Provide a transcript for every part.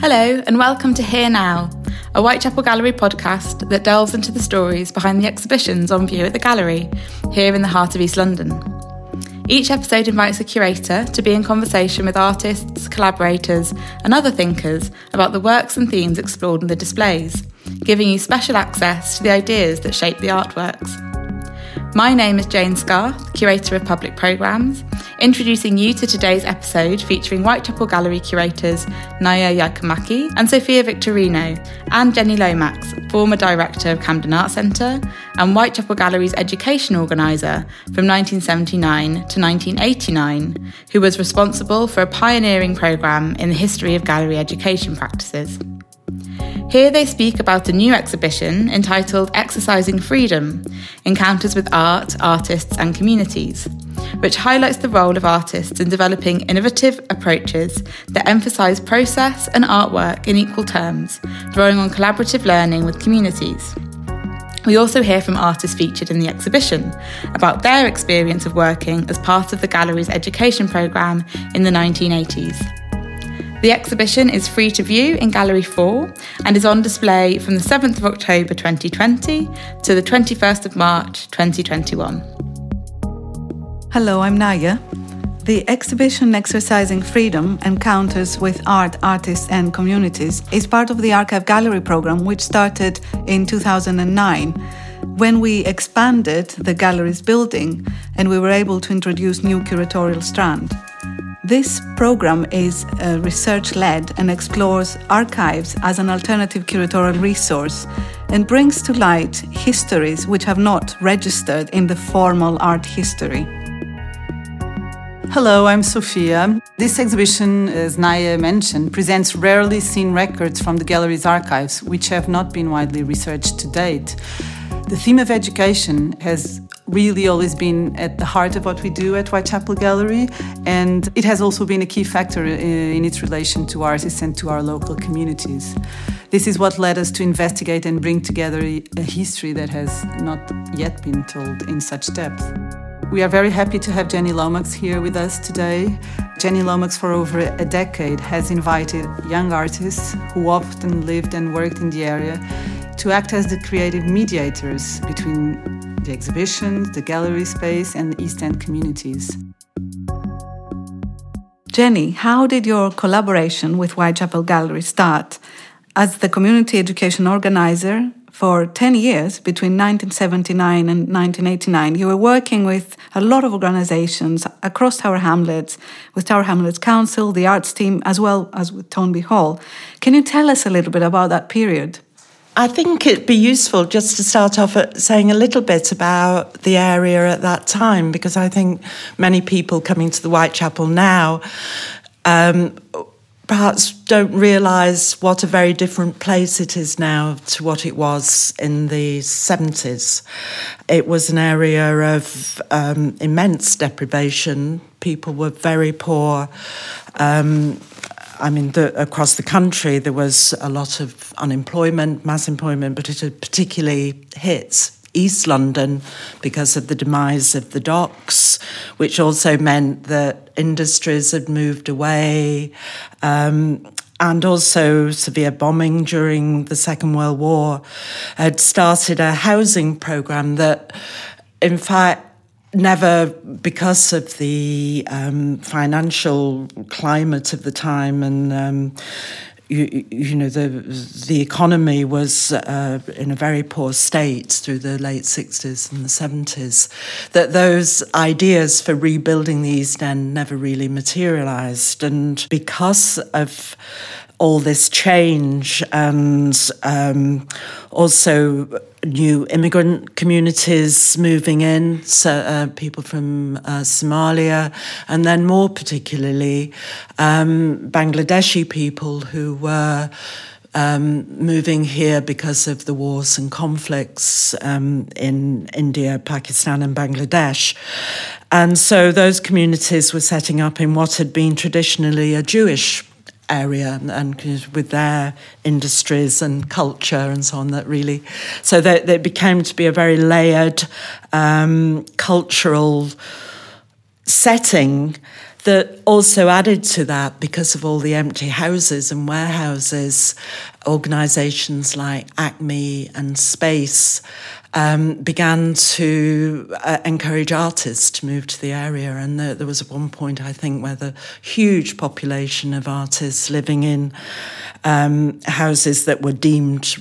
Hello, and welcome to Here Now, a Whitechapel Gallery podcast that delves into the stories behind the exhibitions on view at the gallery, here in the heart of East London. Each episode invites a curator to be in conversation with artists, collaborators, and other thinkers about the works and themes explored in the displays, giving you special access to the ideas that shape the artworks. My name is Jane Scarth, Curator of Public Programmes, introducing you to today's episode featuring Whitechapel Gallery curators Nayia Yiakoumaki and Sofia Victorino, and Jenny Lomax, former Director of Camden Art Centre and Whitechapel Gallery's education organiser from 1979 to 1989, who was responsible for a pioneering programme in the history of gallery education practices. Here they speak about a new exhibition entitled Exercising Freedom Encounters with Art, Artists and Communities, which highlights the role of artists in developing innovative approaches that emphasise process and artwork in equal terms, drawing on collaborative learning with communities. We also hear from artists featured in the exhibition about their experience of working as part of the gallery's education programme in the 1980s. The exhibition is free to view in Gallery 4 and is on display from the 7th of October 2020 to the 21st of March 2021. Hello, I'm Nayia. The exhibition Exercising Freedom Encounters with Art, Artists and Communities is part of the Archive Gallery program, which started in 2009 when we expanded the gallery's building and we were able to introduce new curatorial strand. This program is uh, research led and explores archives as an alternative curatorial resource and brings to light histories which have not registered in the formal art history. Hello, I'm Sofia. This exhibition, as Nayia mentioned, presents rarely seen records from the gallery's archives, which have not been widely researched to date. The theme of education has really always been at the heart of what we do at Whitechapel Gallery, and it has also been a key factor uh, in its relation to artists and to our local communities. This is what led us to investigate and bring together a history that has not yet been told in such depth. We are very happy to have Jenny Lomax here with us today. Jenny Lomax, for over a decade, has invited young artists who often lived and worked in the area to act as the creative mediators between the exhibitions, the gallery space, and the East End communities. Jenny, how did your collaboration with Whitechapel Gallery start? As the community education organizer for 10 years, between 1979 and 1989, you were working with a lot of organizations across Tower Hamlets, with Tower Hamlets Council, the arts team, as well as with Toynbee Hall. Can you tell us a little bit about that period? I think it'd be useful just to start off at saying a little bit about the area at that time, because I think many people coming to the Whitechapel now um, perhaps don't realise what a very different place it is now to what it was in the 70s. It was an area of um, immense deprivation. People were very poor. Um, I mean, the, across the country, there was a lot of unemployment, mass employment, but it particularly hit East London because of the demise of the docks, which also meant that industries had moved away. Um, and also severe bombing during the Second World War had started a housing program that, in fact, never because of the um, financial climate of the time and um, you, you, know the the economy was uh, in a very poor state through the late 60s and the 70s that those ideas for rebuilding the East End never really materialized. And because of all this change and um, also new immigrant communities moving in, so, uh, people from uh, Somalia, and then more particularly um, Bangladeshi people who were. Um, moving here because of the wars and conflicts um, in India, Pakistan, and Bangladesh. And so those communities were setting up in what had been traditionally a Jewish area and with their industries and culture and so on that really so that it became to be a very layered um, cultural setting that also added to that because of all the empty houses and warehouses, organisations like Acme and Space um, began to uh, encourage artists to move to the area. And there, there was at one point, I think, where the huge population of artists living in um, houses that were deemed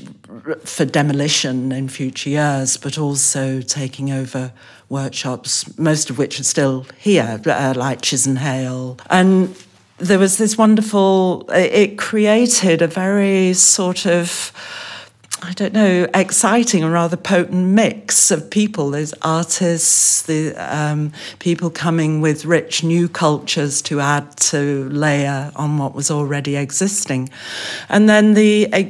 for demolition in future years, but also taking over workshops, most of which are still here, uh, like Chisenhale. And there was this wonderful, it created a very sort of I don't know, exciting and rather potent mix of people. There's artists, the um, people coming with rich new cultures to add to layer on what was already existing, and then the uh,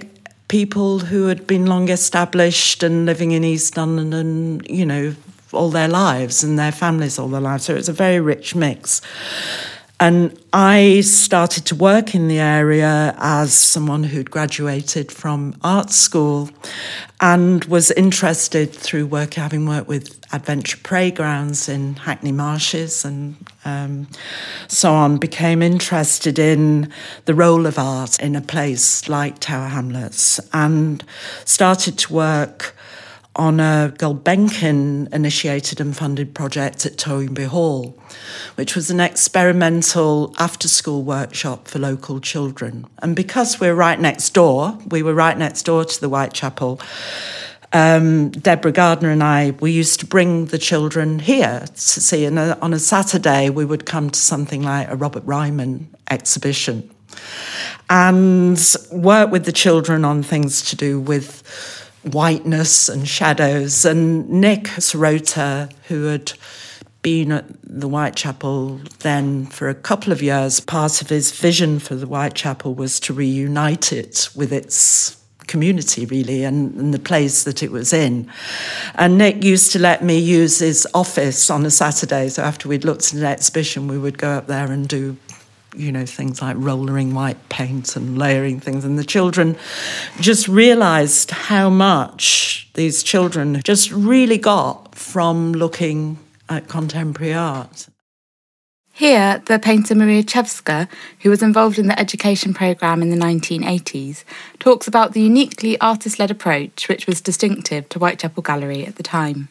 people who had been long established and living in East London, you know, all their lives and their families all their lives. So it's a very rich mix. And I started to work in the area as someone who'd graduated from art school and was interested through work, having worked with adventure playgrounds in Hackney Marshes and um, so on, became interested in the role of art in a place like Tower Hamlets and started to work on a Gulbenkian initiated and funded project at Toynbee Hall, which was an experimental after school workshop for local children. And because we're right next door, we were right next door to the Whitechapel. Um, Deborah Gardner and I, we used to bring the children here to see. And on a Saturday, we would come to something like a Robert Ryman exhibition and work with the children on things to do with whiteness and shadows. And Nick Serota, who had been at the Whitechapel then for a couple of years, part of his vision for the Whitechapel was to reunite it with its community really and, and, the place that it was in. And Nick used to let me use his office on a Saturday. So after we'd looked at an exhibition, we would go up there and do you know, things like rollering white paint and layering things. And the children just realized how much these children just really got from looking at contemporary art. Here, the painter Maria Chevska, who was involved in the education programme in the 1980s, talks about the uniquely artist led approach which was distinctive to Whitechapel Gallery at the time.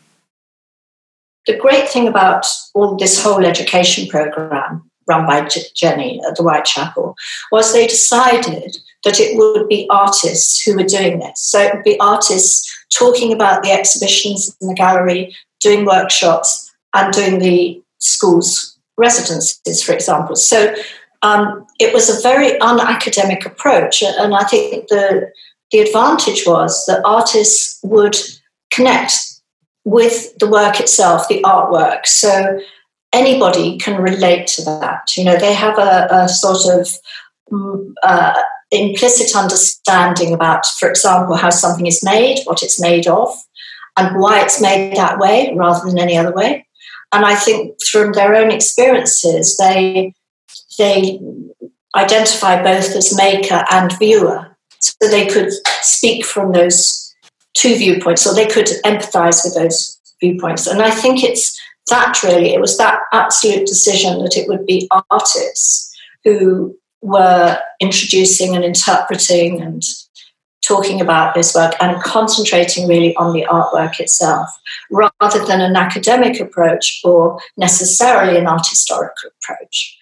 The great thing about all this whole education programme run by Jenny at the Whitechapel, was they decided that it would be artists who were doing this. So it would be artists talking about the exhibitions in the gallery, doing workshops, and doing the school's residences, for example. So um, it was a very unacademic approach, and I think the the advantage was that artists would connect with the work itself, the artwork. So anybody can relate to that. You know, they have a, a sort of mm, uh, implicit understanding about, for example, how something is made, what it's made of, and why it's made that way rather than any other way. And I think from their own experiences, they they identify both as maker and viewer, so they could speak from those two viewpoints, or they could empathize with those viewpoints. And I think it's that really, it was that absolute decision that it would be artists who were introducing and interpreting and talking about this work and concentrating really on the artwork itself rather than an academic approach or necessarily an art historical approach.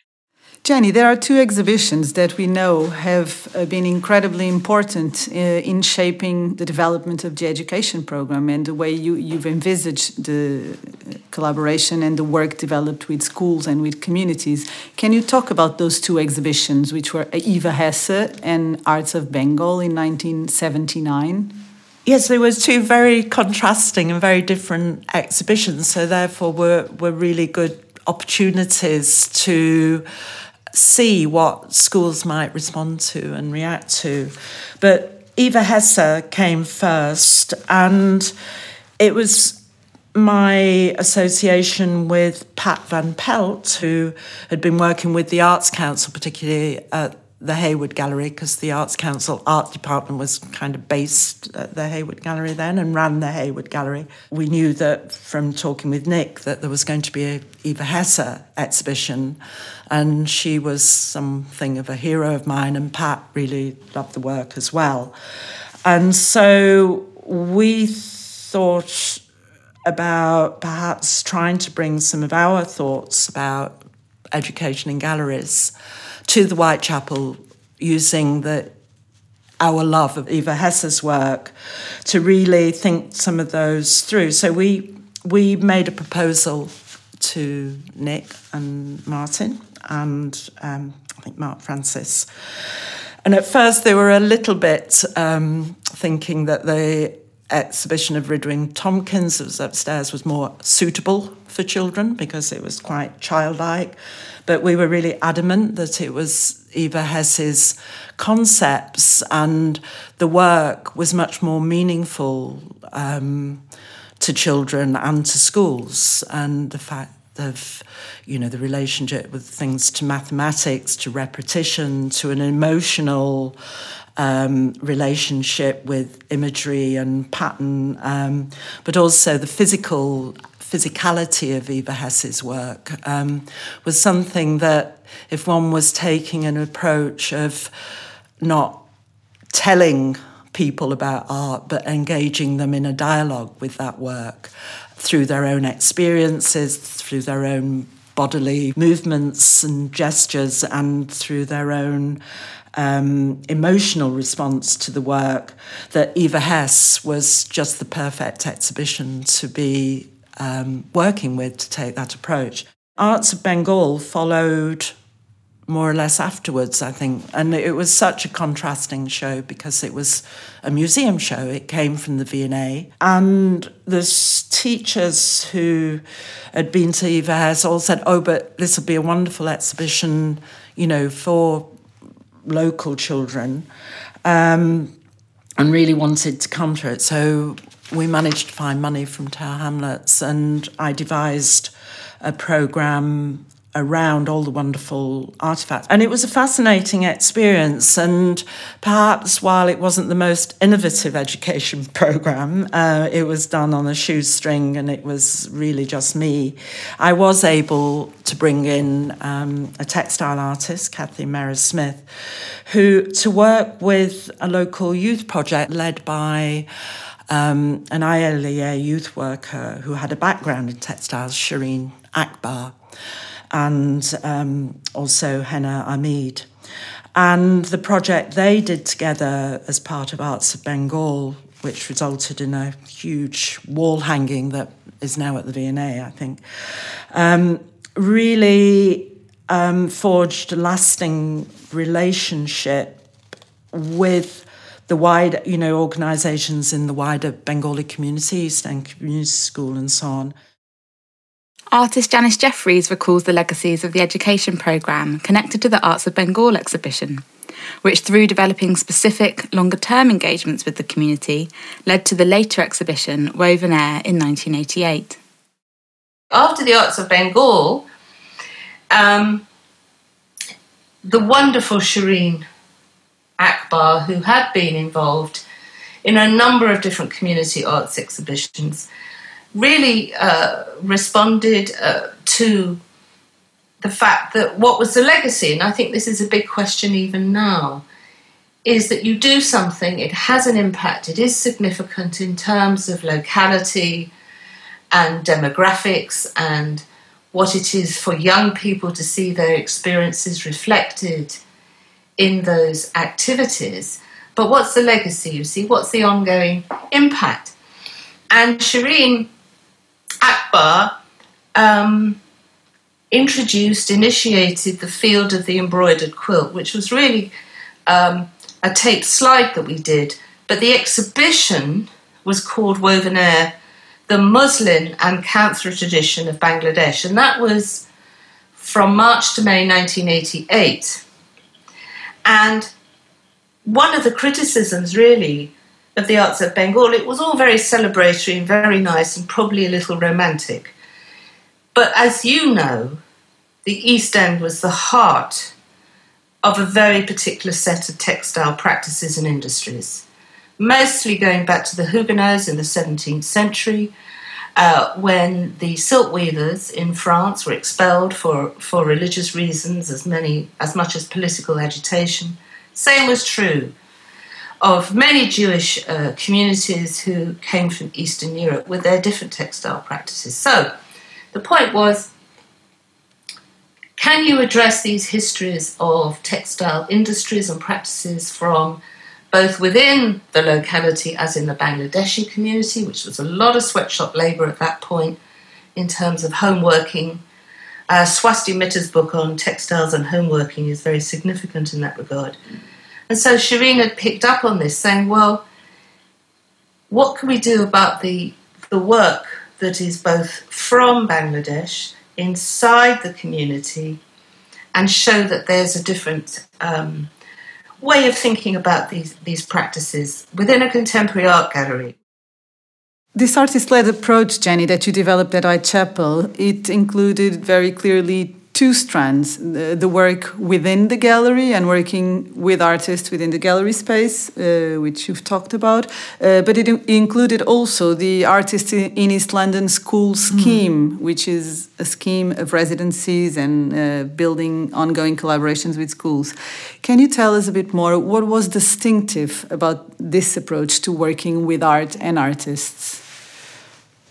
Jenny, there are two exhibitions that we know have uh, been incredibly important uh, in shaping the development of the education program and the way you, you've envisaged the uh, collaboration and the work developed with schools and with communities. Can you talk about those two exhibitions, which were Eva Hesse and Arts of Bengal in 1979? Yes, there was two very contrasting and very different exhibitions, so therefore were were really good opportunities to see what schools might respond to and react to. But Eva Hesse came first, and it was my association with Pat Van Pelt, who had been working with the Arts Council, particularly at the Hayward Gallery because the Arts Council art department was kind of based at the Hayward Gallery then and ran the Hayward Gallery. We knew that from talking with Nick that there was going to be a Eva Hesse exhibition and she was something of a hero of mine and Pat really loved the work as well. And so we thought about perhaps trying to bring some of our thoughts about education in galleries to the Whitechapel using the our love of Eva Hesse's work to really think some of those through. So we we made a proposal to Nick and Martin and um, I think Mark Francis. And at first they were a little bit um, thinking that the exhibition of Rhydwen Tomkins that was upstairs was more suitable for children because it was quite childlike. But we were really adamant that it was Eva Hesse's concepts and the work was much more meaningful um, to children and to schools. And the fact of you know the relationship with things to mathematics to repetition to an emotional um, relationship with imagery and pattern, um, but also the physical physicality of Eva Hesse's work um, was something that if one was taking an approach of not telling people about art, but engaging them in a dialogue with that work through their own experiences, through their own bodily movements and gestures, and through their own um, emotional response to the work that Eva Hesse was just the perfect exhibition to be um, working with to take that approach. Arts of Bengal followed more or less afterwards, I think. And it was such a contrasting show because it was a museum show. It came from the V&A. And the teachers who had been to Eva all said, oh, but this will be a wonderful exhibition, you know, for local children um, and really wanted to come to it. So we managed to find money from Tower Hamlets and I devised a programme around all the wonderful artifacts. And it was a fascinating experience. And perhaps while it wasn't the most innovative education program, uh, it was done on a shoestring and it was really just me. I was able to bring in um, a textile artist, Kathleen Meres Smith, who to work with a local youth project led by um, an ILEA youth worker who had a background in textiles, Shireen Akbar and um, also Henna Ahmed. And the project they did together as part of Arts of Bengal, which resulted in a huge wall hanging that is now at the V&A, I think, um, really um, forged a lasting relationship with the wider, you know, organisations in the wider Bengali community, East End Community School and so on. Artist Janis Jefferies recalls the legacies of the education programme connected to the Arts of Bengal exhibition, which, through developing specific, longer term engagements with the community, led to the later exhibition Woven Air in 1988. After the Arts of Bengal, um, the wonderful Shireen Akbar, who had been involved in a number of different community arts exhibitions, really uh, responded uh, to the fact that what was the legacy, and I think this is a big question even now, is that you do something, it has an impact, it is significant in terms of locality and demographics and what it is for young people to see their experiences reflected in those activities. But what's the legacy, you see? What's the ongoing impact? And Shireen Akbar um, introduced, initiated the field of the embroidered quilt, which was really um, a tape slide that we did. But the exhibition was called Woven Air, the muslin and Kantha tradition of Bangladesh, and that was from March to May 1988. And one of the criticisms, really, of the arts of Bengal, it was all very celebratory and very nice and probably a little romantic. But as you know, the East End was the heart of a very particular set of textile practices and industries, mostly going back to the Huguenots in the 17th century. Uh, when the silk weavers in France were expelled for, for religious reasons as many as much as political agitation. Same was true of many Jewish uh, communities who came from Eastern Europe with their different textile practices. So the point was can you address these histories of textile industries and practices from both within the locality, as in the Bangladeshi community, which was a lot of sweatshop labour at that point in terms of homeworking? Uh, Swasti Mitter's book on textiles and homeworking is very significant in that regard. And so Shireen had picked up on this, saying, well, what can we do about the, the work that is both from Bangladesh, inside the community, and show that there's a different um, way of thinking about these, these practices within a contemporary art gallery? This artist-led approach, Jenny, that you developed at Whitechapel, it included very clearly two strands the, the, work within the gallery and working with artists within the gallery space, uh, which you've talked about. Uh, but it included also the Artists in East London School hmm. Scheme, mm. which is a scheme of residencies and uh, building ongoing collaborations with schools. Can you tell us a bit more? What was distinctive about this approach to working with art and artists?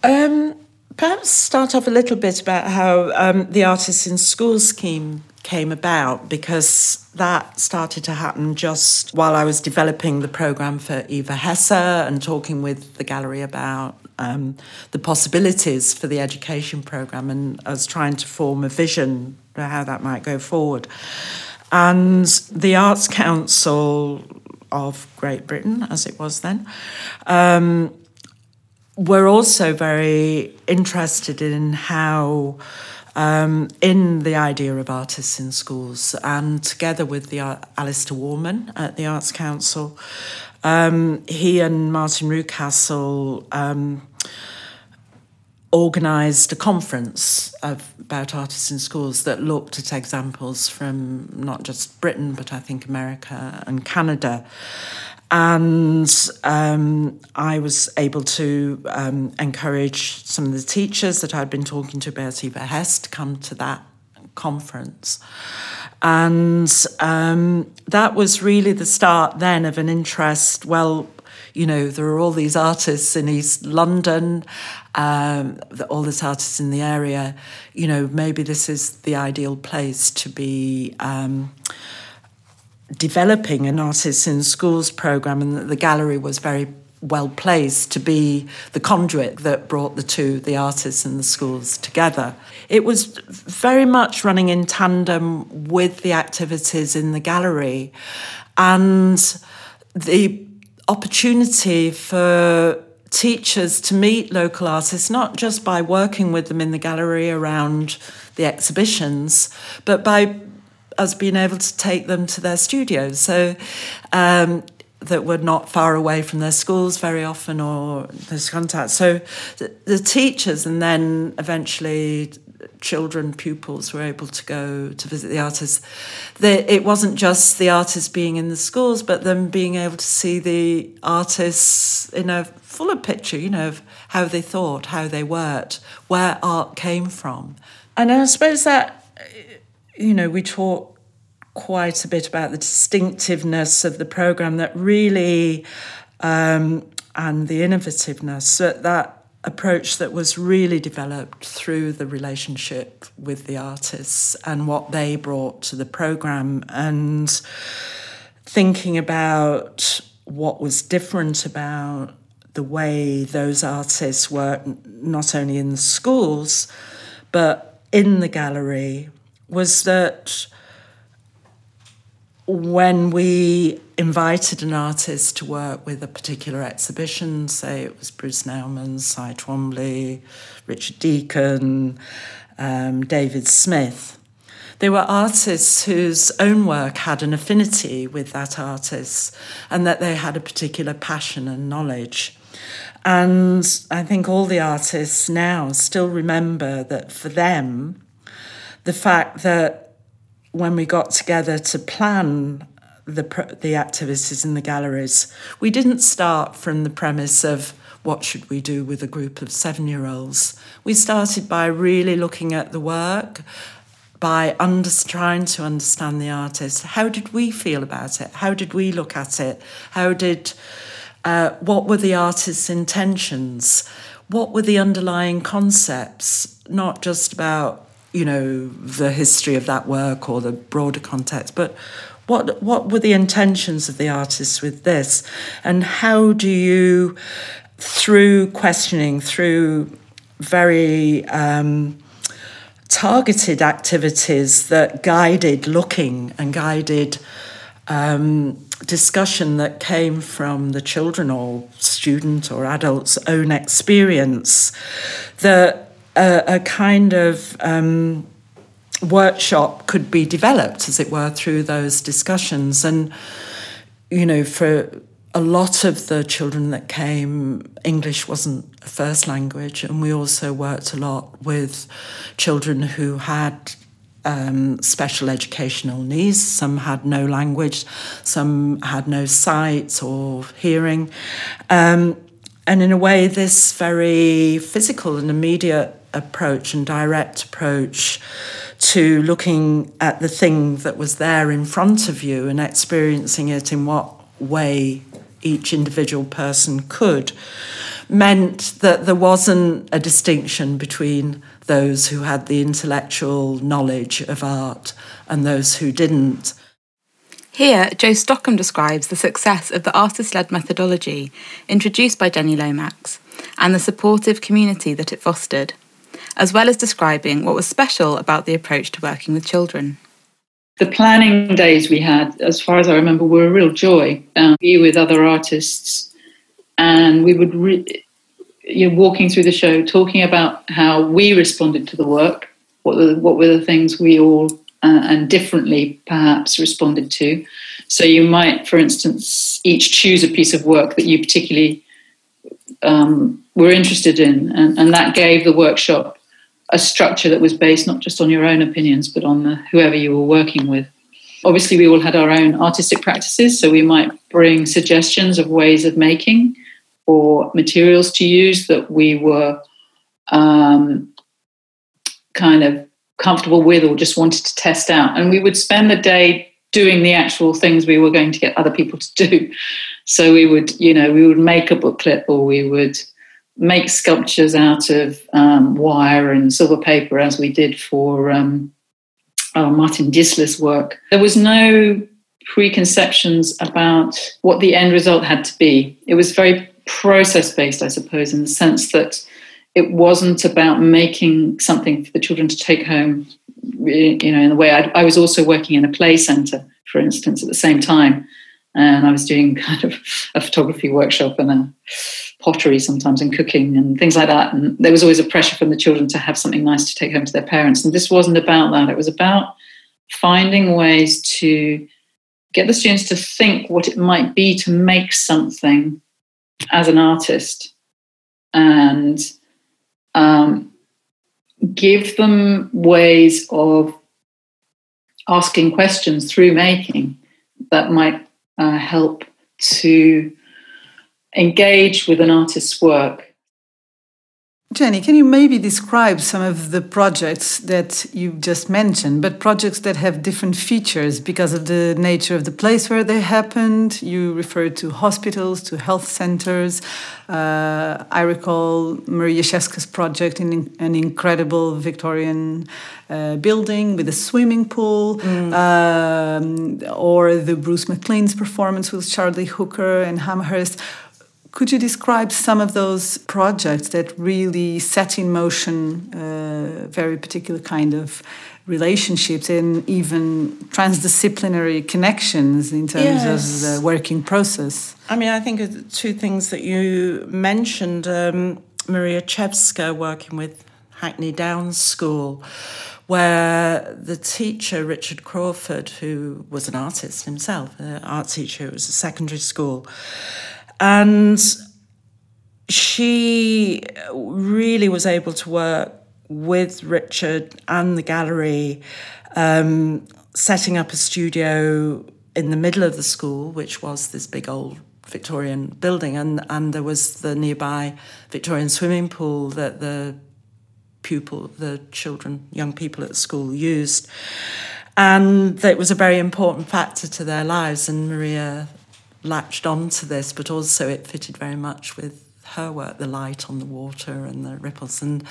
Um, Perhaps start off a little bit about how um, the Artists in School scheme came about because that started to happen just while I was developing the program for Eva Hesse and talking with the gallery about um, the possibilities for the education program, and I was trying to form a vision for how that might go forward. And the Arts Council of Great Britain, as it was then, um, we're also very interested in how, um, in the idea of artists in schools, and together with the uh, Alister Warman at the Arts Council, um, he and Martin Rewcastle um, organised a conference of, about artists in schools that looked at examples from not just Britain, but I think America and Canada. And um, I was able to um, encourage some of the teachers that I'd been talking to about Eva Hesse to come to that conference. And um, that was really the start then of an interest. Well, you know, there are all these artists in East London, um, all these artists in the area. You know, maybe this is the ideal place to be um, developing an artists in schools program, and that the gallery was very well placed to be the conduit that brought the two, the artists and the schools, together. It was very much running in tandem with the activities in the gallery and the opportunity for teachers to meet local artists, not just by working with them in the gallery around the exhibitions, but by us being able to take them to their studios. So um, that were not far away from their schools very often or there's contact. So the, the, teachers and then eventually children, pupils were able to go to visit the artists. They, it wasn't just the artists being in the schools, but them being able to see the artists in a fuller picture, you know, of how they thought, how they worked, where art came from. And I suppose that you know, we talk quite a bit about the distinctiveness of the program that really, um, and the innovativeness, that, that approach that was really developed through the relationship with the artists and what they brought to the program and thinking about what was different about the way those artists work not only in the schools but in the gallery was that when we invited an artist to work with a particular exhibition, say it was Bruce Nauman, Cy Twombly, Richard Deacon, um, David Smith, they were artists whose own work had an affinity with that artist and that they had a particular passion and knowledge. And I think all the artists now still remember that for them, the fact that when we got together to plan the the activities in the galleries, we didn't start from the premise of what should we do with a group of seven year olds. We started by really looking at the work, by under, trying to understand the artist. How did we feel about it? How did we look at it? How did uh, what were the artist's intentions? What were the underlying concepts? Not just about you know the history of that work or the broader context, but what what were the intentions of the artists with this, and how do you, through questioning, through very um, targeted activities that guided looking and guided um, discussion that came from the children or student or adult's own experience, that a, a kind of um, workshop could be developed, as it were, through those discussions. And, you know, for a lot of the children that came, English wasn't a first language, and we also worked a lot with children who had um, special educational needs. Some had no language, some had no sight or hearing. Um, and in a way, this very physical and immediate approach and direct approach to looking at the thing that was there in front of you and experiencing it in what way each individual person could meant that there wasn't a distinction between those who had the intellectual knowledge of art and those who didn't. Here, Jo Stockham describes the success of the artist led methodology introduced by Jenny Lomax and the supportive community that it fostered, as well as describing what was special about the approach to working with children. The planning days we had, as far as I remember, were a real joy. Um, be with other artists, and we would re- you're walking through the show talking about how we responded to the work, what were, what were the things we all uh, and differently perhaps responded to. So you might, for instance, each choose a piece of work that you particularly um, were interested in, and, and, that gave the workshop a structure that was based not just on your own opinions, but on the, whoever you were working with. Obviously, we all had our own artistic practices, so we might bring suggestions of ways of making or materials to use that we were um, kind of comfortable with or just wanted to test out. And we would spend the day doing the actual things we were going to get other people to do. So we would, you know, we would make a booklet or we would make sculptures out of um, wire and silver paper as we did for um, Martin Disler's work. There was no preconceptions about what the end result had to be. It was very process based, I suppose, in the sense that it wasn't about making something for the children to take home. You know, in the way I, I was also working in a play centre, for instance, at the same time, and I was doing kind of a photography workshop and a pottery sometimes and cooking and things like that. And there was always a pressure from the children to have something nice to take home to their parents. And this wasn't about that. It was about finding ways to get the students to think what it might be to make something as an artist and um, give them ways of asking questions through making that might uh, help to engage with an artist's work Jenny, can you maybe describe some of the projects that you just mentioned, but projects that have different features because of the nature of the place where they happened? You referred to hospitals, to health centers. Uh, I recall Maria Chevska's project in an incredible Victorian uh, building with a swimming pool, mm. um, or the Bruce McLean's performance with Charlie Hooker and Amherst could you describe some of those projects that really set in motion uh, very particular kind of relationships and even transdisciplinary connections in terms yes. of the working process? I mean, I think two things that you mentioned um, Maria Chevska working with Hackney Downs School where the teacher, Richard Crawford, who was an artist himself, an art teacher, it was a secondary school, and she really was able to work with Richard and the gallery um, setting up a studio in the middle of the school, which was this big old Victorian building, and, and there was the nearby Victorian swimming pool that the pupil, the children, young people at school used. And it was a very important factor to their lives, and Maria latched on to this, but also it fitted very much with her work, the light on the water and the ripples. And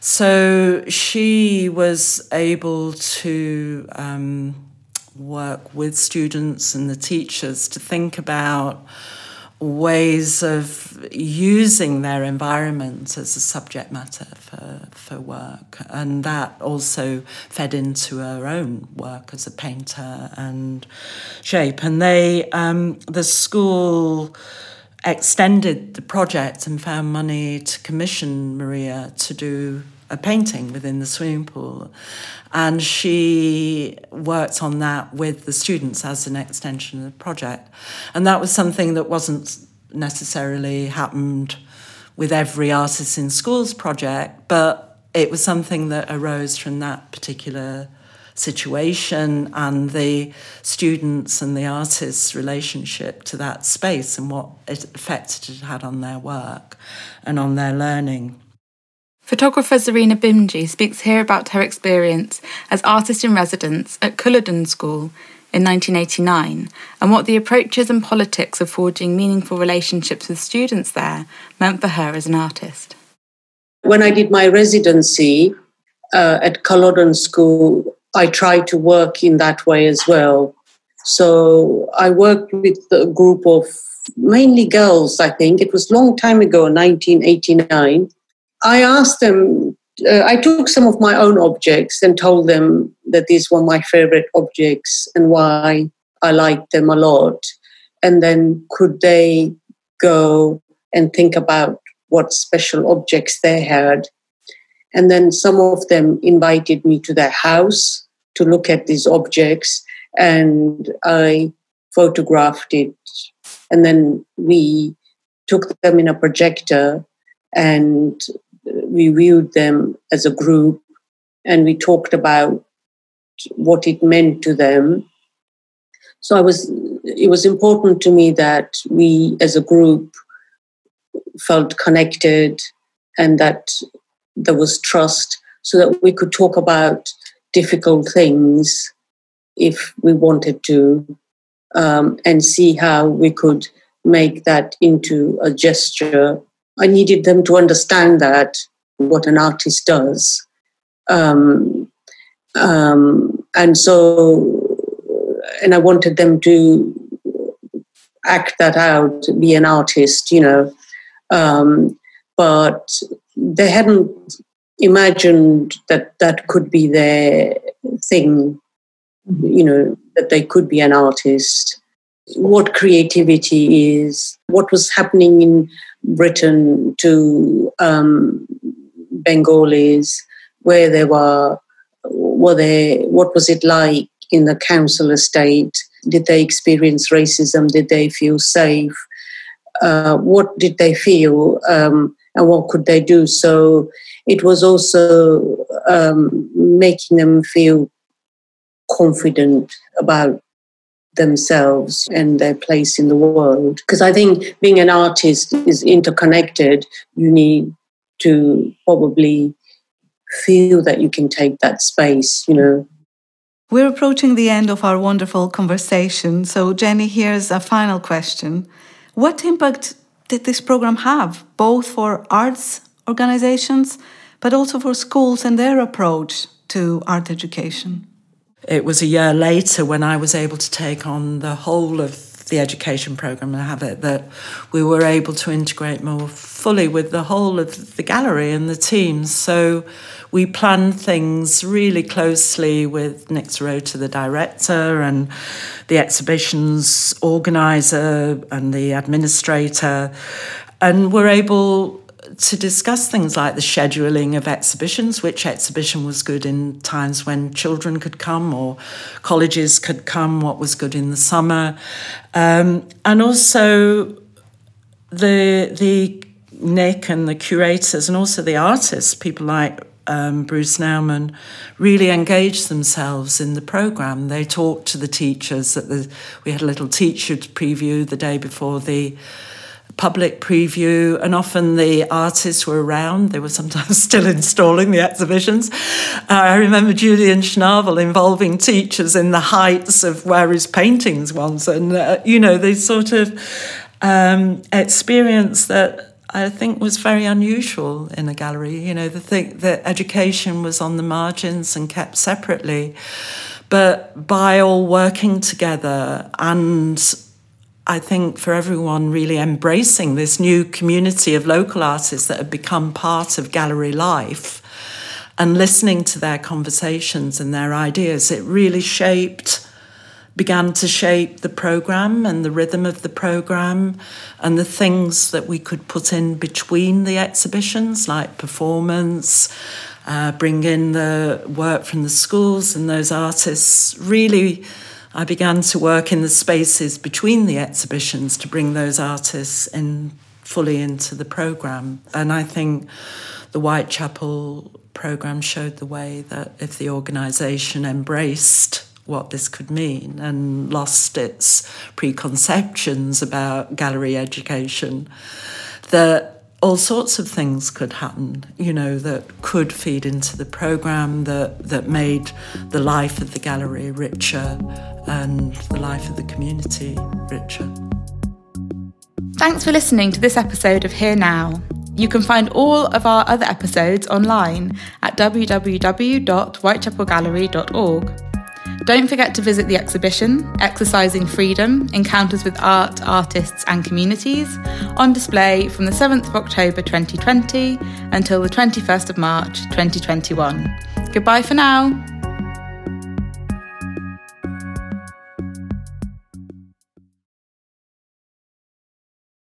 so she was able to um, work with students and the teachers to think about ways of using their environment as a subject matter for, for work. And that also fed into her own work as a painter and shape. And they, um, the school extended the project and found money to commission Maria to do a painting within the swimming pool. And she worked on that with the students as an extension of the project. And that was something that wasn't necessarily happened with every artist in schools project, but it was something that arose from that particular situation and the students and the artists' relationship to that space and what effect it had on their work and on their learning. Photographer Zarina Bhimji speaks here about her experience as artist in residence at Culloden School in 1989 and what the approaches and politics of forging meaningful relationships with students there meant for her as an artist. When I did my residency uh, at Culloden School, I tried to work in that way as well. So I worked with a group of mainly girls, I think. It was long time ago, 1989 I asked them, uh, I took some of my own objects and told them that these were my favorite objects and why I liked them a lot. And then could they go and think about what special objects they had? And then some of them invited me to their house to look at these objects, and I photographed it. And then we took them in a projector and we viewed them as a group and we talked about what it meant to them. So I was it was important to me that we as a group felt connected and that there was trust so that we could talk about difficult things if we wanted to um, and see how we could make that into a gesture I needed them to understand that what an artist does. Um, um, and so, and I wanted them to act that out, be an artist, you know. Um, but they hadn't imagined that that could be their thing, you know, that they could be an artist. What creativity is, what was happening in Britain to um, Bengalis, where they were, were they, what was it like in the council estate? Did they experience racism? Did they feel safe? Uh, what did they feel um, and what could they do? So it was also um, making them feel confident about themselves and their place in the world. Because I think being an artist is interconnected. You need to probably feel that you can take that space, you know. We're approaching the end of our wonderful conversation. So, Jenny, here's a final question. What impact did this program have, both for arts organizations, but also for schools and their approach to art education? It was a year later when I was able to take on the whole of the education program and have it that we were able to integrate more fully with the whole of the gallery and the teams. So we planned things really closely with Nick Serota, the director, and the exhibitions organizer and the administrator, and we're able to discuss things like the scheduling of exhibitions, which exhibition was good in times when children could come or colleges could come, what was good in the summer, um, and also the the Nick and the curators and also the artists, people like um, Bruce Nauman really engaged themselves in the program. They talked to the teachers. That the, we had a little teacher preview the day before the public preview, and often the artists were around. They were sometimes still installing the exhibitions. Uh, I remember Julian Schnabel involving teachers in the heights of where his paintings once, and uh, you know, they sort of um, experience that I think was very unusual in a gallery. You know, the thing that education was on the margins and kept separately, but by all working together and I think for everyone really embracing this new community of local artists that have become part of gallery life and listening to their conversations and their ideas, it really shaped, began to shape the program and the rhythm of the program and the things that we could put in between the exhibitions, like performance. Uh, bring in the work from the schools and those artists really I began to work in the spaces between the exhibitions to bring those artists in fully into the program. And I think the Whitechapel program showed the way that if the organisation embraced what this could mean and lost its preconceptions about gallery education, that all sorts of things could happen, you know, that could feed into the program that that made the life of the gallery richer and the life of the community richer. Thanks for listening to this episode of Here Now. You can find all of our other episodes online at www.whitechapelgallery.org. Don't forget to visit the exhibition, Exercising Freedom Encounters with Art, Artists and Communities, on display from the 7th of October 2020 until the 21st of March 2021. Goodbye for now.